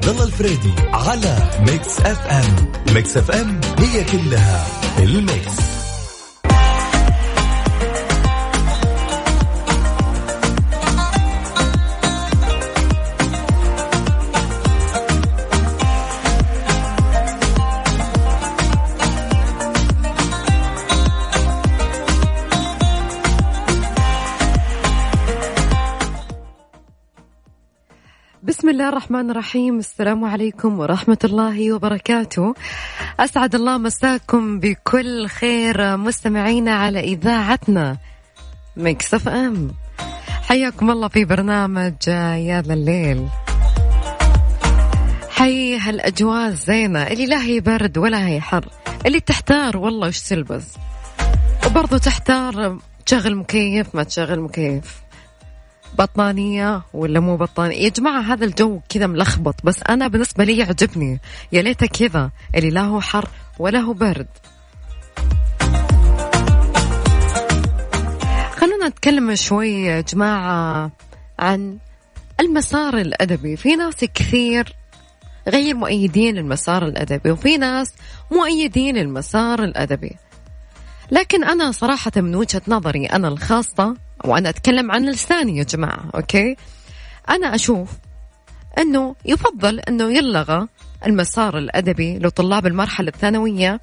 وعبد الله الفريدي على Mix FM. Mix FM هي كلها ال mix. الله الرحمن الرحيم. السلام عليكم ورحمة الله وبركاته. أسعد الله مساكم بكل خير. مستمعينا على إذاعتنا مكسف أم. حياكم الله في برنامج يا ذا الليل. حي هالأجواء الزينة. اللي لا هي برد ولا هي حر. اللي تحتار والله وش تلبس. وبرضه تحتار تشغل مكيف ما تشغل مكيف. بطانية ولا مو بطانية؟ يا جماعة هذا الجو كذا ملخبط بس أنا بالنسبة لي يعجبني. يا ليته كذا اللي لا هو حر ولا هو برد. خلونا نتكلم شوي يا جماعة عن المسار الأدبي. في ناس كثير غير مؤيدين المسار الأدبي وفي ناس مؤيدين المسار الأدبي. لكن أنا صراحة من وجهة نظري أنا الخاصة وأنا أتكلم عن لساني يا جماعة أوكي؟ أنا أشوف أنه يفضل أنه يلغى المسار الأدبي لطلاب المرحلة الثانوية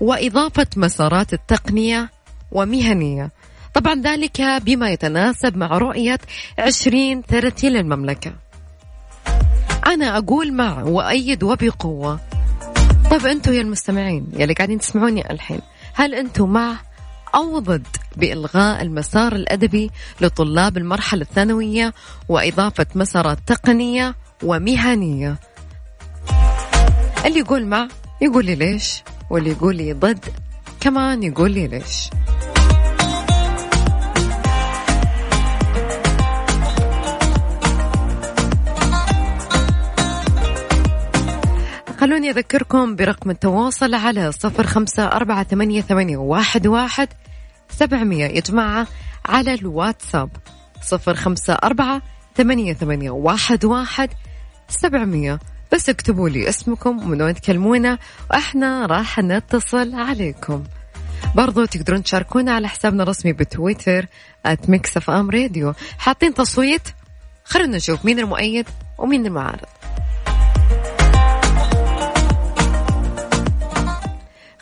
وإضافة مسارات التقنية ومهنية. طبعا ذلك بما يتناسب مع رؤية 2030 للمملكة. أنا أقول مع وأيد وبقوة. طيب أنتم يا المستمعين يلي قاعدين تسمعوني الحين هل أنتم مع أو ضد بإلغاء المسار الأدبي لطلاب المرحلة الثانوية وإضافة مسارات تقنية ومهنية. اللي يقول مع يقول لي ليش واللي يقول لي ضد كمان يقول لي ليش. خلوني أذكركم برقم التواصل على صفر خمسة أربعة ثمانية, ثمانية واحد, واحد سبعمية. يا جماعة على الواتساب صفر خمسة أربعة ثمانية, ثمانية واحد, واحد سبعمية. بس اكتبوا لي اسمكم ومن وين تكلمونا وإحنا راح نتصل عليكم. برضو تقدرون تشاركونا على حسابنا الرسمي بتويتر راديو حاطين تصويت خلونا نشوف مين المؤيد ومين المعارض.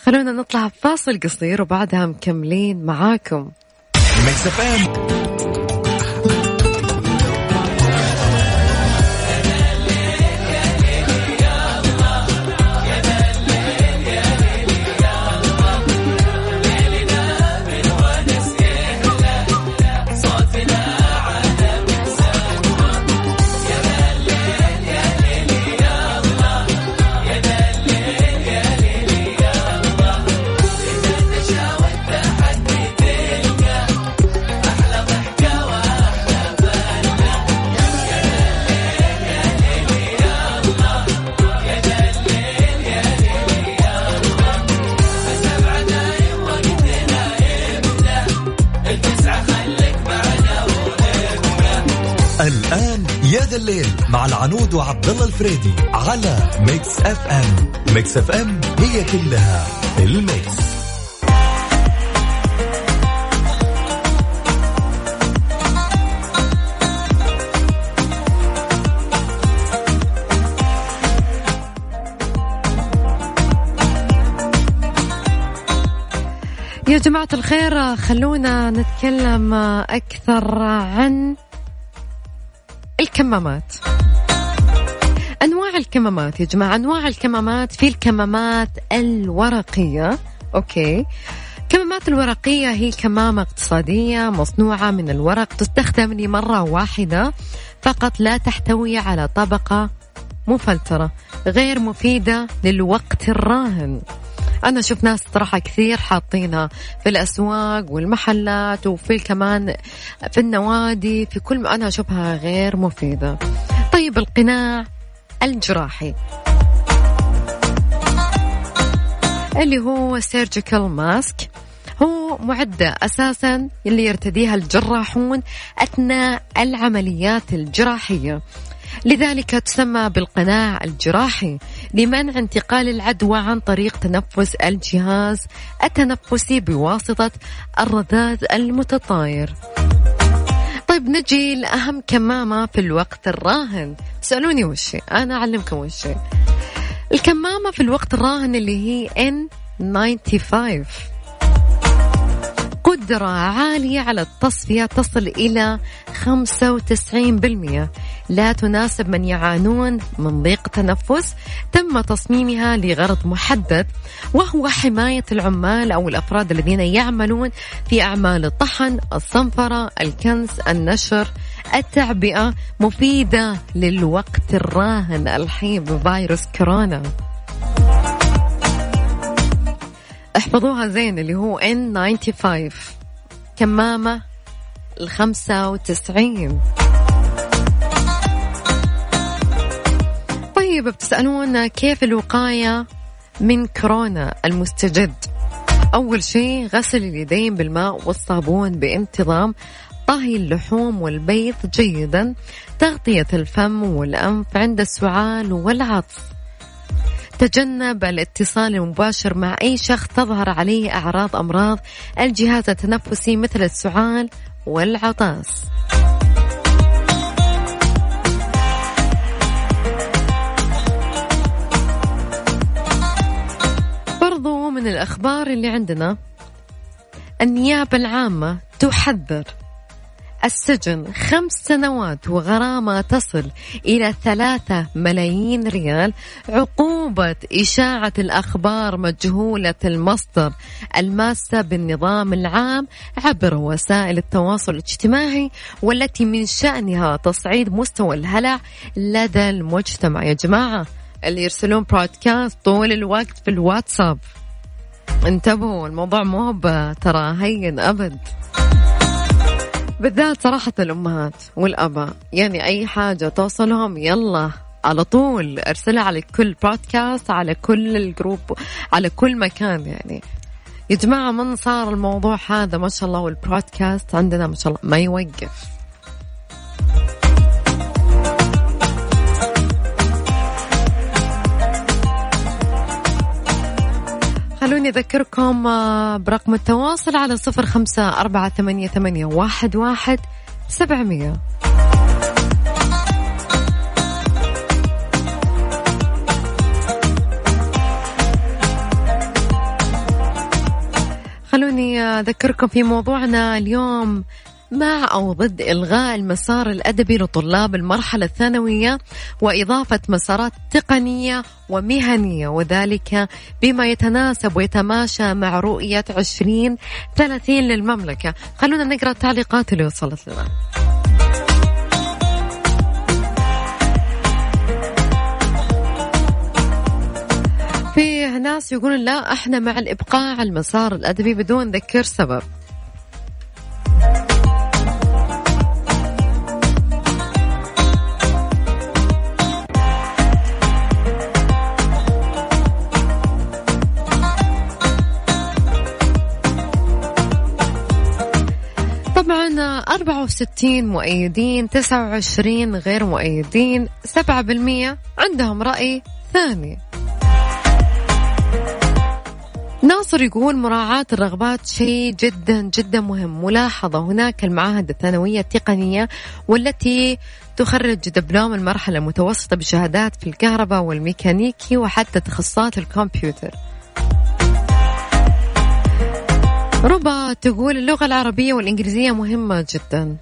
خلونا نطلع فاصل قصير وبعدها مكملين معاكم. مع العنود وعبد الله الفريدي على Mix FM. Mix FM هي كلها ال mix. يا جماعة الخير خلونا نتكلم أكثر عن الكمامات. أنواع الكمامات يا جماعة أنواع الكمامات في الكمامات الورقية. أوكي. الكمامات الورقية هي كمامة اقتصادية مصنوعة من الورق تستخدم لمرة واحدة فقط لا تحتوي على طبقة مفلترة غير مفيدة للوقت الراهن. أنا أشوف ناس صراحة كثير حاطينها في الأسواق والمحلات وفي كمان في النوادي في كل ما أنا أشوفها غير مفيدة. طيب القناع. الجراحي. اللي هو سيرجيكال ماسك هو معدة أساسا اللي يرتديها الجراحون أثناء العمليات الجراحية. لذلك تسمى بالقناع الجراحي لمنع انتقال العدوى عن طريق تنفس الجهاز التنفسي بواسطة الرذاذ المتطاير. طيب نجي لأهم كمامة في الوقت الراهن. تسألوني وش أنا أعلمكم وش الكمامة في الوقت الراهن اللي هي N95 قدرة عالية على التصفية تصل إلى 95% لا تناسب من يعانون من ضيق تنفس تم تصميمها لغرض محدد وهو حماية العمال أو الأفراد الذين يعملون في أعمال الطحن الصنفرة الكنس النشر التعبئة. مفيدة للوقت الراهن الحين بفيروس كورونا. احفظوها زين اللي هو N95 كمامة الخمسة وتسعين. طيب بتسألون كيف الوقاية من كورونا المستجد؟ أول شيء غسل اليدين بالماء والصابون بانتظام طهي اللحوم والبيض جيدا تغطية الفم والأنف عند السعال والعطس. تجنب الاتصال المباشر مع أي شخص تظهر عليه أعراض أمراض الجهاز التنفسي مثل السعال والعطاس. برضو من الأخبار اللي عندنا النيابة العامة تحذر السجن خمس سنوات وغرامة تصل إلى ثلاثة ملايين ريال. عقوبة إشاعة الأخبار مجهولة المصدر الماسة بالنظام العام عبر وسائل التواصل الاجتماعي والتي من شأنها تصعيد مستوى الهلع لدى المجتمع. يا جماعة اللي يرسلون broadcast طول الوقت في الواتساب. انتبهوا الموضوع مو ترى هين أبد. بالذات صراحة الأمهات والأباء. يعني أي حاجة توصلهم يلا على طول ارسلها على كل broadcast على كل ال group على كل مكان يعني. يا جماعة من صار الموضوع هذا؟ ما شاء الله وال broadcast عندنا ما شاء الله ما يوقف. خلوني أذكركم آه، برقم التواصل على صفر خمسة أربعة ثمانية, ثمانية واحد, واحد سبعمية. خلوني أذكركم في موضوعنا اليوم مع أو ضد إلغاء المسار الأدبي لطلاب المرحلة الثانوية وإضافة مسارات تقنية ومهنية وذلك بما يتناسب ويتماشى مع رؤية 2030 للمملكة. خلونا نقرأ التعليقات اللي وصلت لنا. في ناس يقولون لا إحنا مع الابقاء على المسار الأدبي بدون ذكر سبب. 64 مؤيدين 29 غير مؤيدين 7% عندهم رأي ثاني. ناصر يقول مراعاة الرغبات شيء جدا جدا مهم. ملاحظة هناك المعاهد الثانوية التقنية والتي تخرج دبلوم المرحلة المتوسطة بشهادات في الكهرباء والميكانيكي وحتى تخصصات الكمبيوتر. ربا تقول اللغة العربية والإنجليزية مهمة جدا.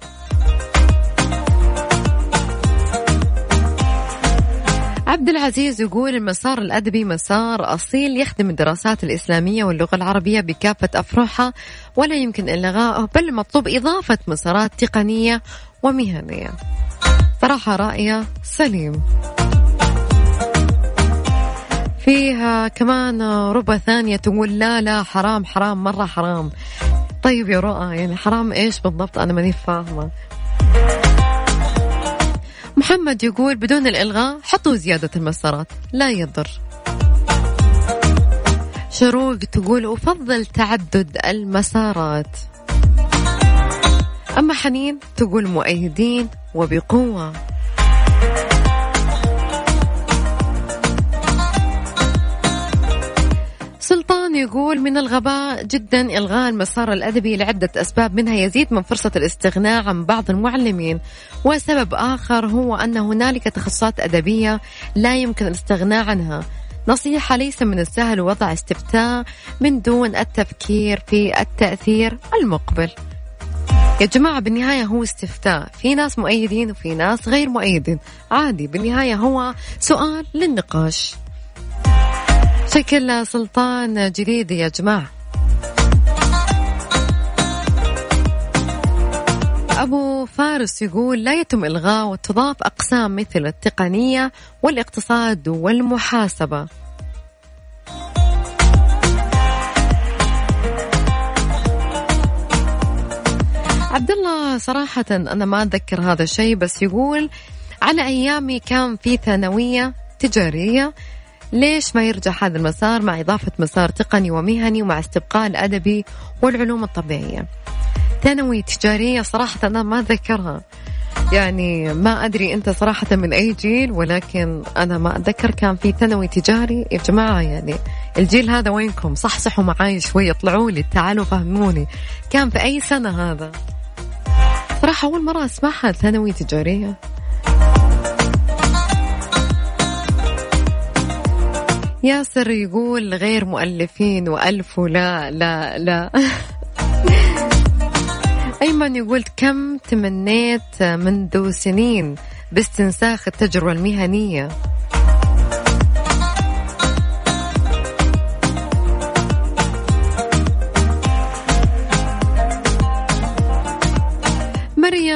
عبد العزيز يقول المسار الأدبي مسار أصيل يخدم الدراسات الإسلامية واللغة العربية بكافة أفرعها ولا يمكن إلغائه بل مطلوب إضافة مسارات تقنية ومهنية. صراحة رأيه سليم. فيها كمان ربع ثانية تقول لا لا حرام حرام مرة حرام. طيب يا رؤى يعني حرام إيش بالضبط؟ أنا ماني فاهمة. محمد يقول بدون الإلغاء حطوا زيادة المسارات لا يضر. شروق تقول أفضل تعدد المسارات. أما حنين تقول مؤيدين وبقوة. يقول من الغباء جدا إلغاء المسار الأدبي لعدة أسباب منها يزيد من فرصة الاستغناء عن بعض المعلمين. وسبب آخر هو أن هنالك تخصصات أدبية لا يمكن الاستغناء عنها. نصيحة ليس من السهل وضع استفتاء من دون التفكير في التأثير المقبل. يا جماعة بالنهاية هو استفتاء. في ناس مؤيدين وفي ناس غير مؤيدين. عادي بالنهاية هو سؤال للنقاش. شكل سلطان جديد يا جماعة. أبو فارس يقول لا يتم إلغاء وتضاف أقسام مثل التقنية والاقتصاد والمحاسبة. عبد الله صراحة أنا ما أتذكر هذا الشيء بس يقول على أيامي كان في ثانوية تجارية ليش ما يرجع هذا المسار مع إضافة مسار تقني ومهني ومع استبقاء الأدبي والعلوم الطبيعية؟ ثانوي تجارية صراحة أنا ما أتذكرها يعني ما أدري أنت صراحة من أي جيل ولكن أنا ما أتذكر كان في ثانوي تجاري. يا جماعة يعني الجيل هذا وينكم؟ صحصحوا معاي شوي اطلعوا لي تعالوا فهموني. كان في أي سنة هذا؟ صراحة أول مرة أسمعها ثانوي تجارية. ياسر يقول غير مؤلفين وألف لا لا لا. أيمن يقول كم تمنيت منذ سنين باستنساخ التجربة المهنية؟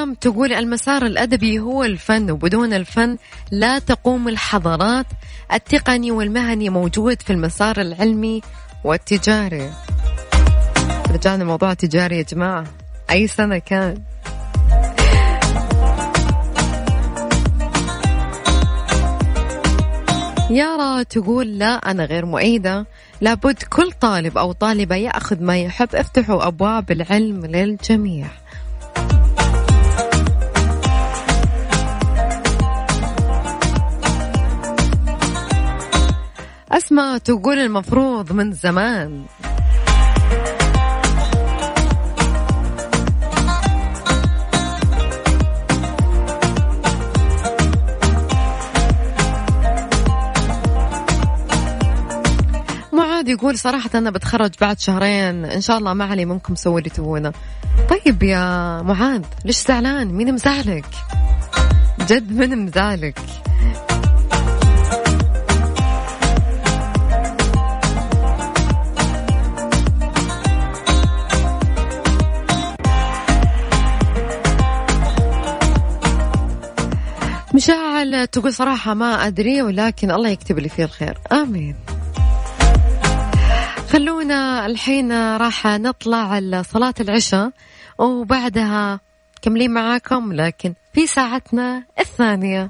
مريم تقول المسار الأدبي هو الفن وبدون الفن لا تقوم الحضارات. التقني والمهني موجود في المسار العلمي والتجاري. رجعنا موضوع تجاري يا جماعة. أي سنة كان؟ يارا تقول لا أنا غير مؤيدة. لابد كل طالب أو طالبة يأخذ ما يحب. افتحوا أبواب العلم للجميع. أسماء تقول المفروض من زمان. معاذ يقول صراحة أنا بتخرج بعد شهرين. إن شاء الله ما علي منكم سووا اللي تبونه. طيب يا معاذ ليش زعلان؟ مين مزعلك؟ جد من مزعلك؟ مشاعل تقول صراحة ما أدري ولكن الله يكتب لي فيه الخير. آمين. خلونا الحين راح نطلع صلاة العشاء وبعدها كملين معاكم لكن في ساعتنا الثانية.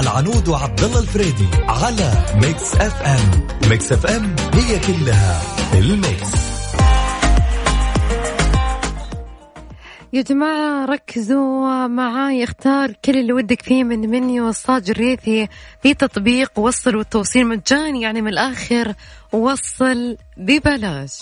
العنود وعبد الله الفريدي على Mix FM. Mix FM هي كلها ال mix. يا جماعة ركزوا معاي. اختار كل اللي ودك فيه من منيو الصاج الريثي في تطبيق وصل والتوصيل مجاني يعني من الآخر وصل ببلاش.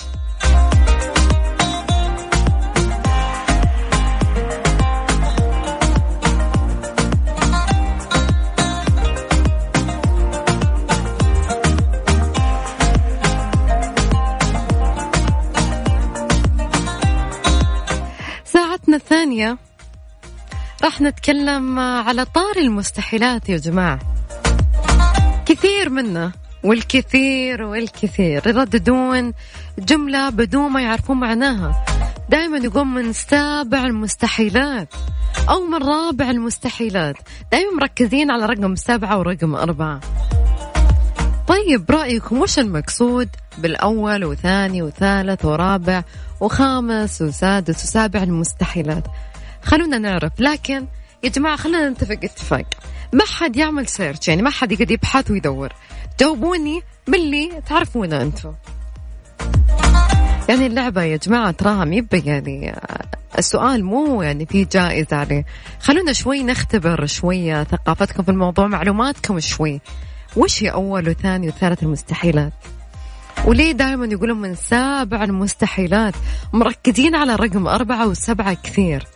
راح نتكلم على طار المستحيلات يا جماعة. كثير منا والكثير والكثير يرددون جملة بدون ما يعرفون معناها. دائما يقول من سابع المستحيلات أو من رابع المستحيلات. دائما مركزين على رقم سبعة ورقم أربعة. طيب رأيكم وش المقصود بالأول وثاني وثالث ورابع وخامس وسادس وسابع المستحيلات؟ خلونا نعرف. لكن يا جماعة خلينا نتفق اتفاق. ما حد يعمل سيرش يعني ما حد يقعد يبحث ويدور. جاوبوني باللي تعرفونه أنتم. يعني اللعبة يا جماعة تراها ميبة يعني السؤال مو يعني في جائزة عليه. خلونا شوي نختبر شوية ثقافتكم في الموضوع معلوماتكم شوي. وش هي أول وثاني وثالث المستحيلات؟ وليه دائما يقولون من سابع المستحيلات؟ مركزين على رقم أربعة وسبعة كثير.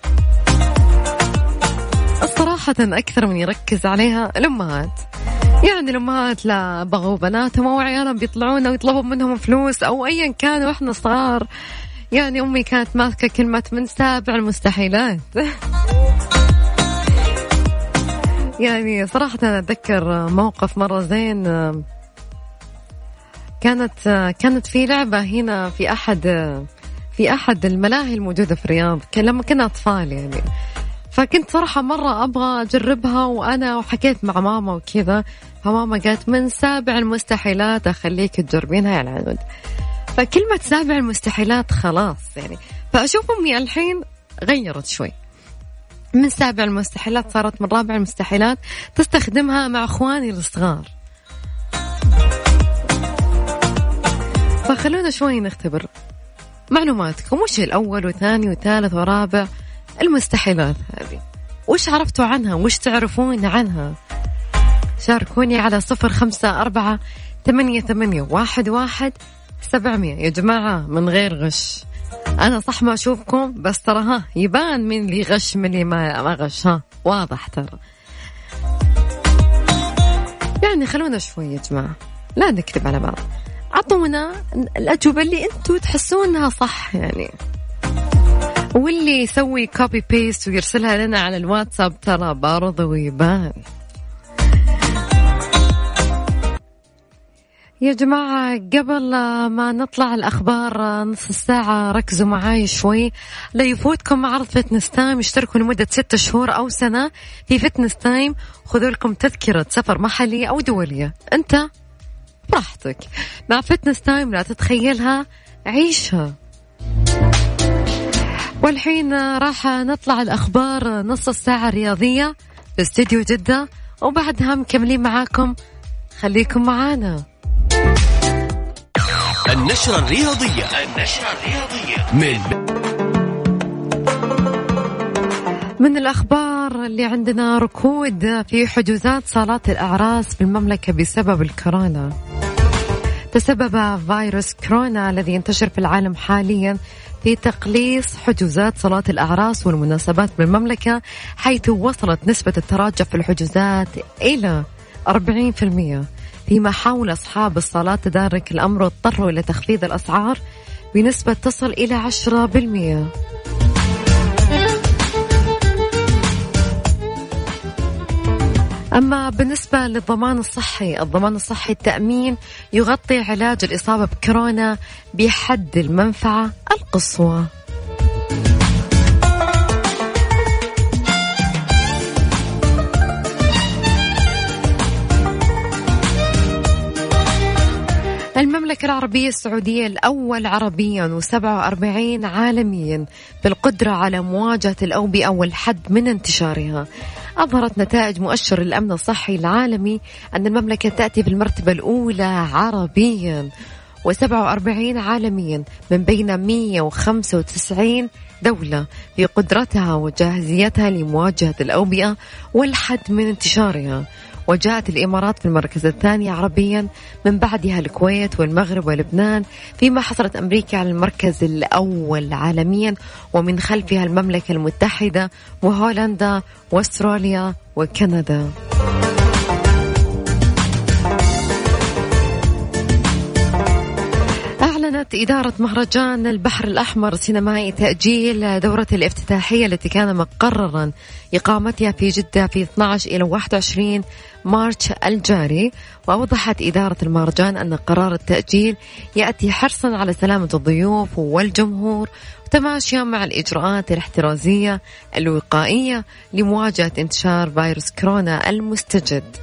الصراحة أكثر من يركز عليها الأمهات. يعني الأمهات لا بغوا بناتهم أو عيالهم بيطلعون أو يطلبوا منهم فلوس أو أيا كان وإحنا صغار. يعني أمي كانت ماسكة كلمة من سابع المستحيلات. يعني صراحة أنا أتذكر موقف مرة زين. كانت كانت في لعبة هنا في أحد في أحد الملاهي الموجودة في الرياض. لما كنا أطفال يعني. فكنت صراحة مرة أبغى أجربها وأنا وحكيت مع ماما وكذا. فماما قالت من سابع المستحيلات أخليك تجربينها يا العنود. فكلمة سابع المستحيلات خلاص يعني. فأشوف أمي الحين غيرت شوي. من سابع المستحيلات صارت من رابع المستحيلات تستخدمها مع أخواني الصغار. فخلونا شوي نختبر معلوماتكم. وش الأول وثاني وثالث ورابع؟ المستحيلات هذه. وش عرفتوا عنها؟ وش تعرفون عنها؟ شاركوني على صفر خمسة أربعة ثمانية ثمانية واحد واحد سبعمية. يا جماعة من غير غش. أنا صح ما أشوفكم بس ترى ها يبان من اللي غش من اللي ما غش. ها واضح ترى. يعني خلونا شوي يا جماعة لا نكذب على بعض. أعطونا الأجوبة اللي أنتم تحسون أنها صح يعني. واللي يسوي copy paste ويرسلها لنا على الواتساب ترى برضو يبان. يا جماعة قبل ما نطلع الأخبار نص الساعة ركزوا معاي شوي. لا يفوتكم عرض Fitness Time اشتركوا لمدة ستة شهور أو سنة في Fitness Time خذوا لكم تذكرة سفر محلية أو دولية. أنت براحتك. مع Fitness Time لا تتخيلها عيشها. والحين راح نطلع الأخبار نص الساعة الرياضية في استديو جدة وبعدها مكملين معاكم. خليكم معانا. النشرة الرياضية. النشرة الرياضية. من من الأخبار اللي عندنا ركود في حجوزات صالات الأعراس في المملكة بسبب الكورونا. تسبب فيروس كورونا الذي ينتشر في العالم حاليا. في تقليص حجوزات صلاة الأعراس والمناسبات بالمملكة حيث وصلت نسبة التراجع في الحجوزات إلى 40% فيما حاول أصحاب الصالات تدارك الأمر واضطروا إلى تخفيض الأسعار بنسبة تصل إلى 10% أما بالنسبة للضمان الصحي الضمان الصحي التأمين يغطي علاج الإصابة بكورونا بحد المنفعة القصوى. المملكة العربية السعودية الأول عربيا و47 عالميا بالقدرة على مواجهة الأوبئة والحد من انتشارها. أظهرت نتائج مؤشر الأمن الصحي العالمي أن المملكة تأتي في المرتبة الأولى عربيا و47 عالميا من بين 195 دولة في قدرتها وجاهزيتها لمواجهة الأوبئة والحد من انتشارها. وجاءت الإمارات في المركز الثاني عربيا من بعدها الكويت والمغرب ولبنان فيما حصلت أمريكا على المركز الأول عالميا ومن خلفها المملكة المتحدة وهولندا وأستراليا وكندا. أعلنت إدارة مهرجان البحر الأحمر السينمائي تأجيل دورة الافتتاحية التي كان مقررا إقامتها في جدة في 12 إلى 21 مارش الجاري وأوضحت إدارة المهرجان أن قرار التأجيل يأتي حرصا على سلامة الضيوف والجمهور وتماشيا مع الإجراءات الاحترازية الوقائية لمواجهة انتشار فيروس كورونا المستجد.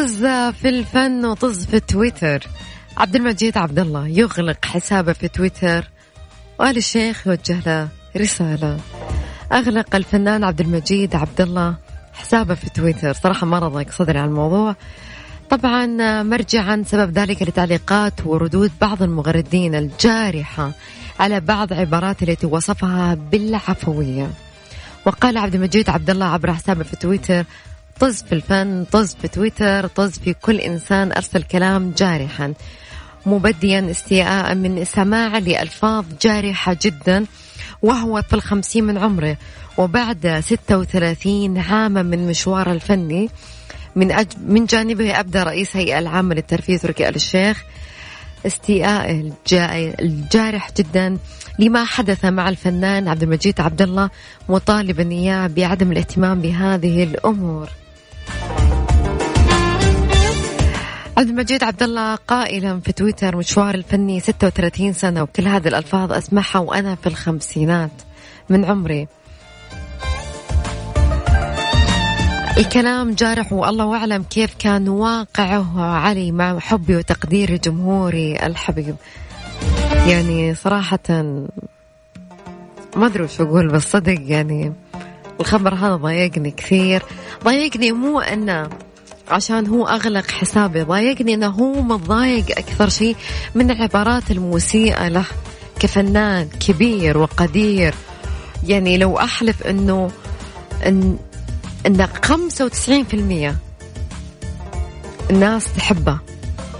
طز في الفن وطز في تويتر. عبد المجيد عبد الله يغلق حسابه في تويتر. وآل الشيخ يوجه له رسالة. أغلق الفنان عبد المجيد عبد الله حسابه في تويتر. صراحة ما رضيك صدري على الموضوع. طبعا مرجعا سبب ذلك لتعليقات وردود بعض المغردين الجارحة على بعض عبارات التي وصفها بالعفوية. وقال عبد المجيد عبد الله عبر حسابه في تويتر طز في الفن طز في تويتر طز في كل إنسان أرسل كلام جارحا. مبديا استياء من سماع لألفاظ جارحة جدا وهو في الخمسين من عمره. وبعد ستة وثلاثين عاما من مشواره الفني من أج... من جانبه أبدى رئيس هيئة العامة للترفيه تركي آل الشيخ. استياء الجا... الجارح جدا لما حدث مع الفنان عبد المجيد عبد الله مطالبا اياه بعدم الاهتمام بهذه الأمور. عبد المجيد عبد الله قائلا في تويتر مشوار الفني 36 سنة وكل هذه الألفاظ أسمعها وأنا في الخمسينات من عمري. الكلام جارح والله أعلم كيف كان واقعه علي مع حبي وتقديري جمهوري الحبيب. يعني صراحة ما أدري وش أقول بس صدق يعني الخبر هذا ضايقني كثير. ضايقني مو أنه عشان هو أغلق حسابي ضايقني أنه هو متضايق أكثر شيء من العبارات المسيئة له. كفنان كبير وقدير. يعني لو أحلف أنه أن أن 95% الناس تحبه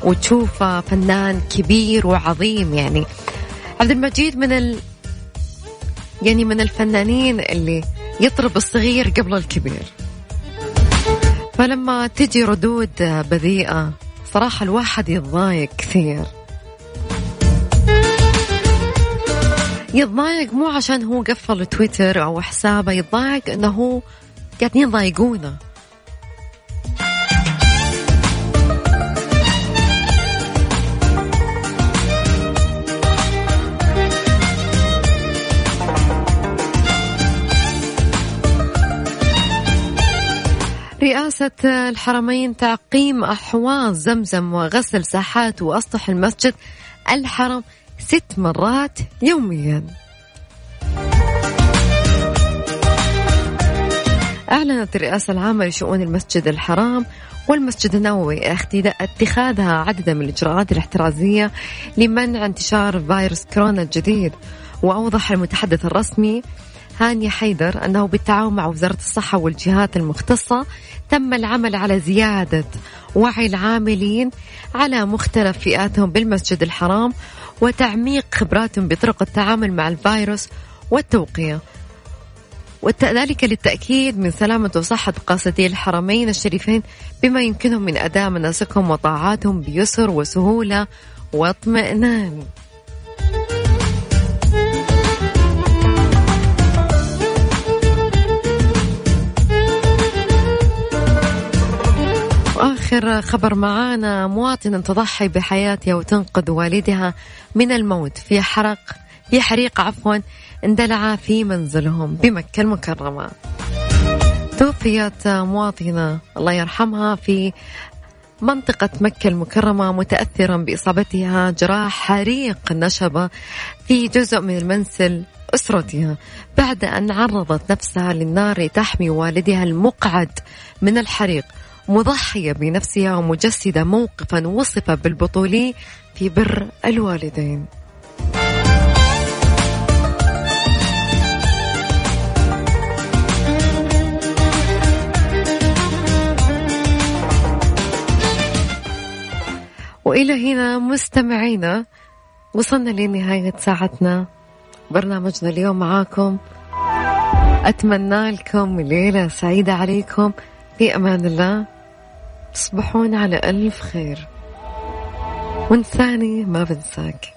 وتشوفه فنان كبير وعظيم. يعني عبد المجيد من ال يعني من الفنانين اللي يطرب الصغير قبل الكبير. فلما تجي ردود بذيئة صراحة الواحد يتضايق كثير. يتضايق مو عشان هو قفل تويتر أو حسابه يتضايق أنه قاعدين يضايقونه. رئاسة الحرمين تعقيم أحواض زمزم وغسل ساحات وأسطح المسجد الحرم ست مرات يوميا. أعلنت الرئاسة العامة لشؤون المسجد الحرام والمسجد النووي اتخاذها عددا من الإجراءات الاحترازية لمنع انتشار فيروس كورونا الجديد وأوضح المتحدث الرسمي هاني حيدر أنه بالتعاون مع وزارة الصحة والجهات المختصة تم العمل على زيادة وعي العاملين على مختلف فئاتهم بالمسجد الحرام وتعميق خبراتهم بطرق التعامل مع الفيروس والتوقية وذلك للتأكيد من سلامة وصحة قاصدي الحرمين الشريفين بما يمكنهم من أداء مناسكهم وطاعاتهم بيسر وسهولة واطمئنان. آخر خبر معانا. مواطنة تضحي بحياتها وتنقذ والدها من الموت. في حرق في حريق عفوا اندلع في منزلهم بمكة المكرمة. توفيت مواطنة الله يرحمها في منطقة مكة المكرمة متأثرا بإصابتها جراح حريق نشبة في جزء من المنزل أسرتها بعد أن عرضت نفسها للنار تحمي والدها المقعد من الحريق. مضحية بنفسها ومجسدة موقفا وصف بالبطولي في بر الوالدين. وإلى هنا مستمعينا وصلنا لنهاية ساعتنا. برنامجنا اليوم معاكم. أتمنى لكم ليلة سعيدة عليكم. في أمان الله. تصبحون على ألف خير. وانساني ما بنساك.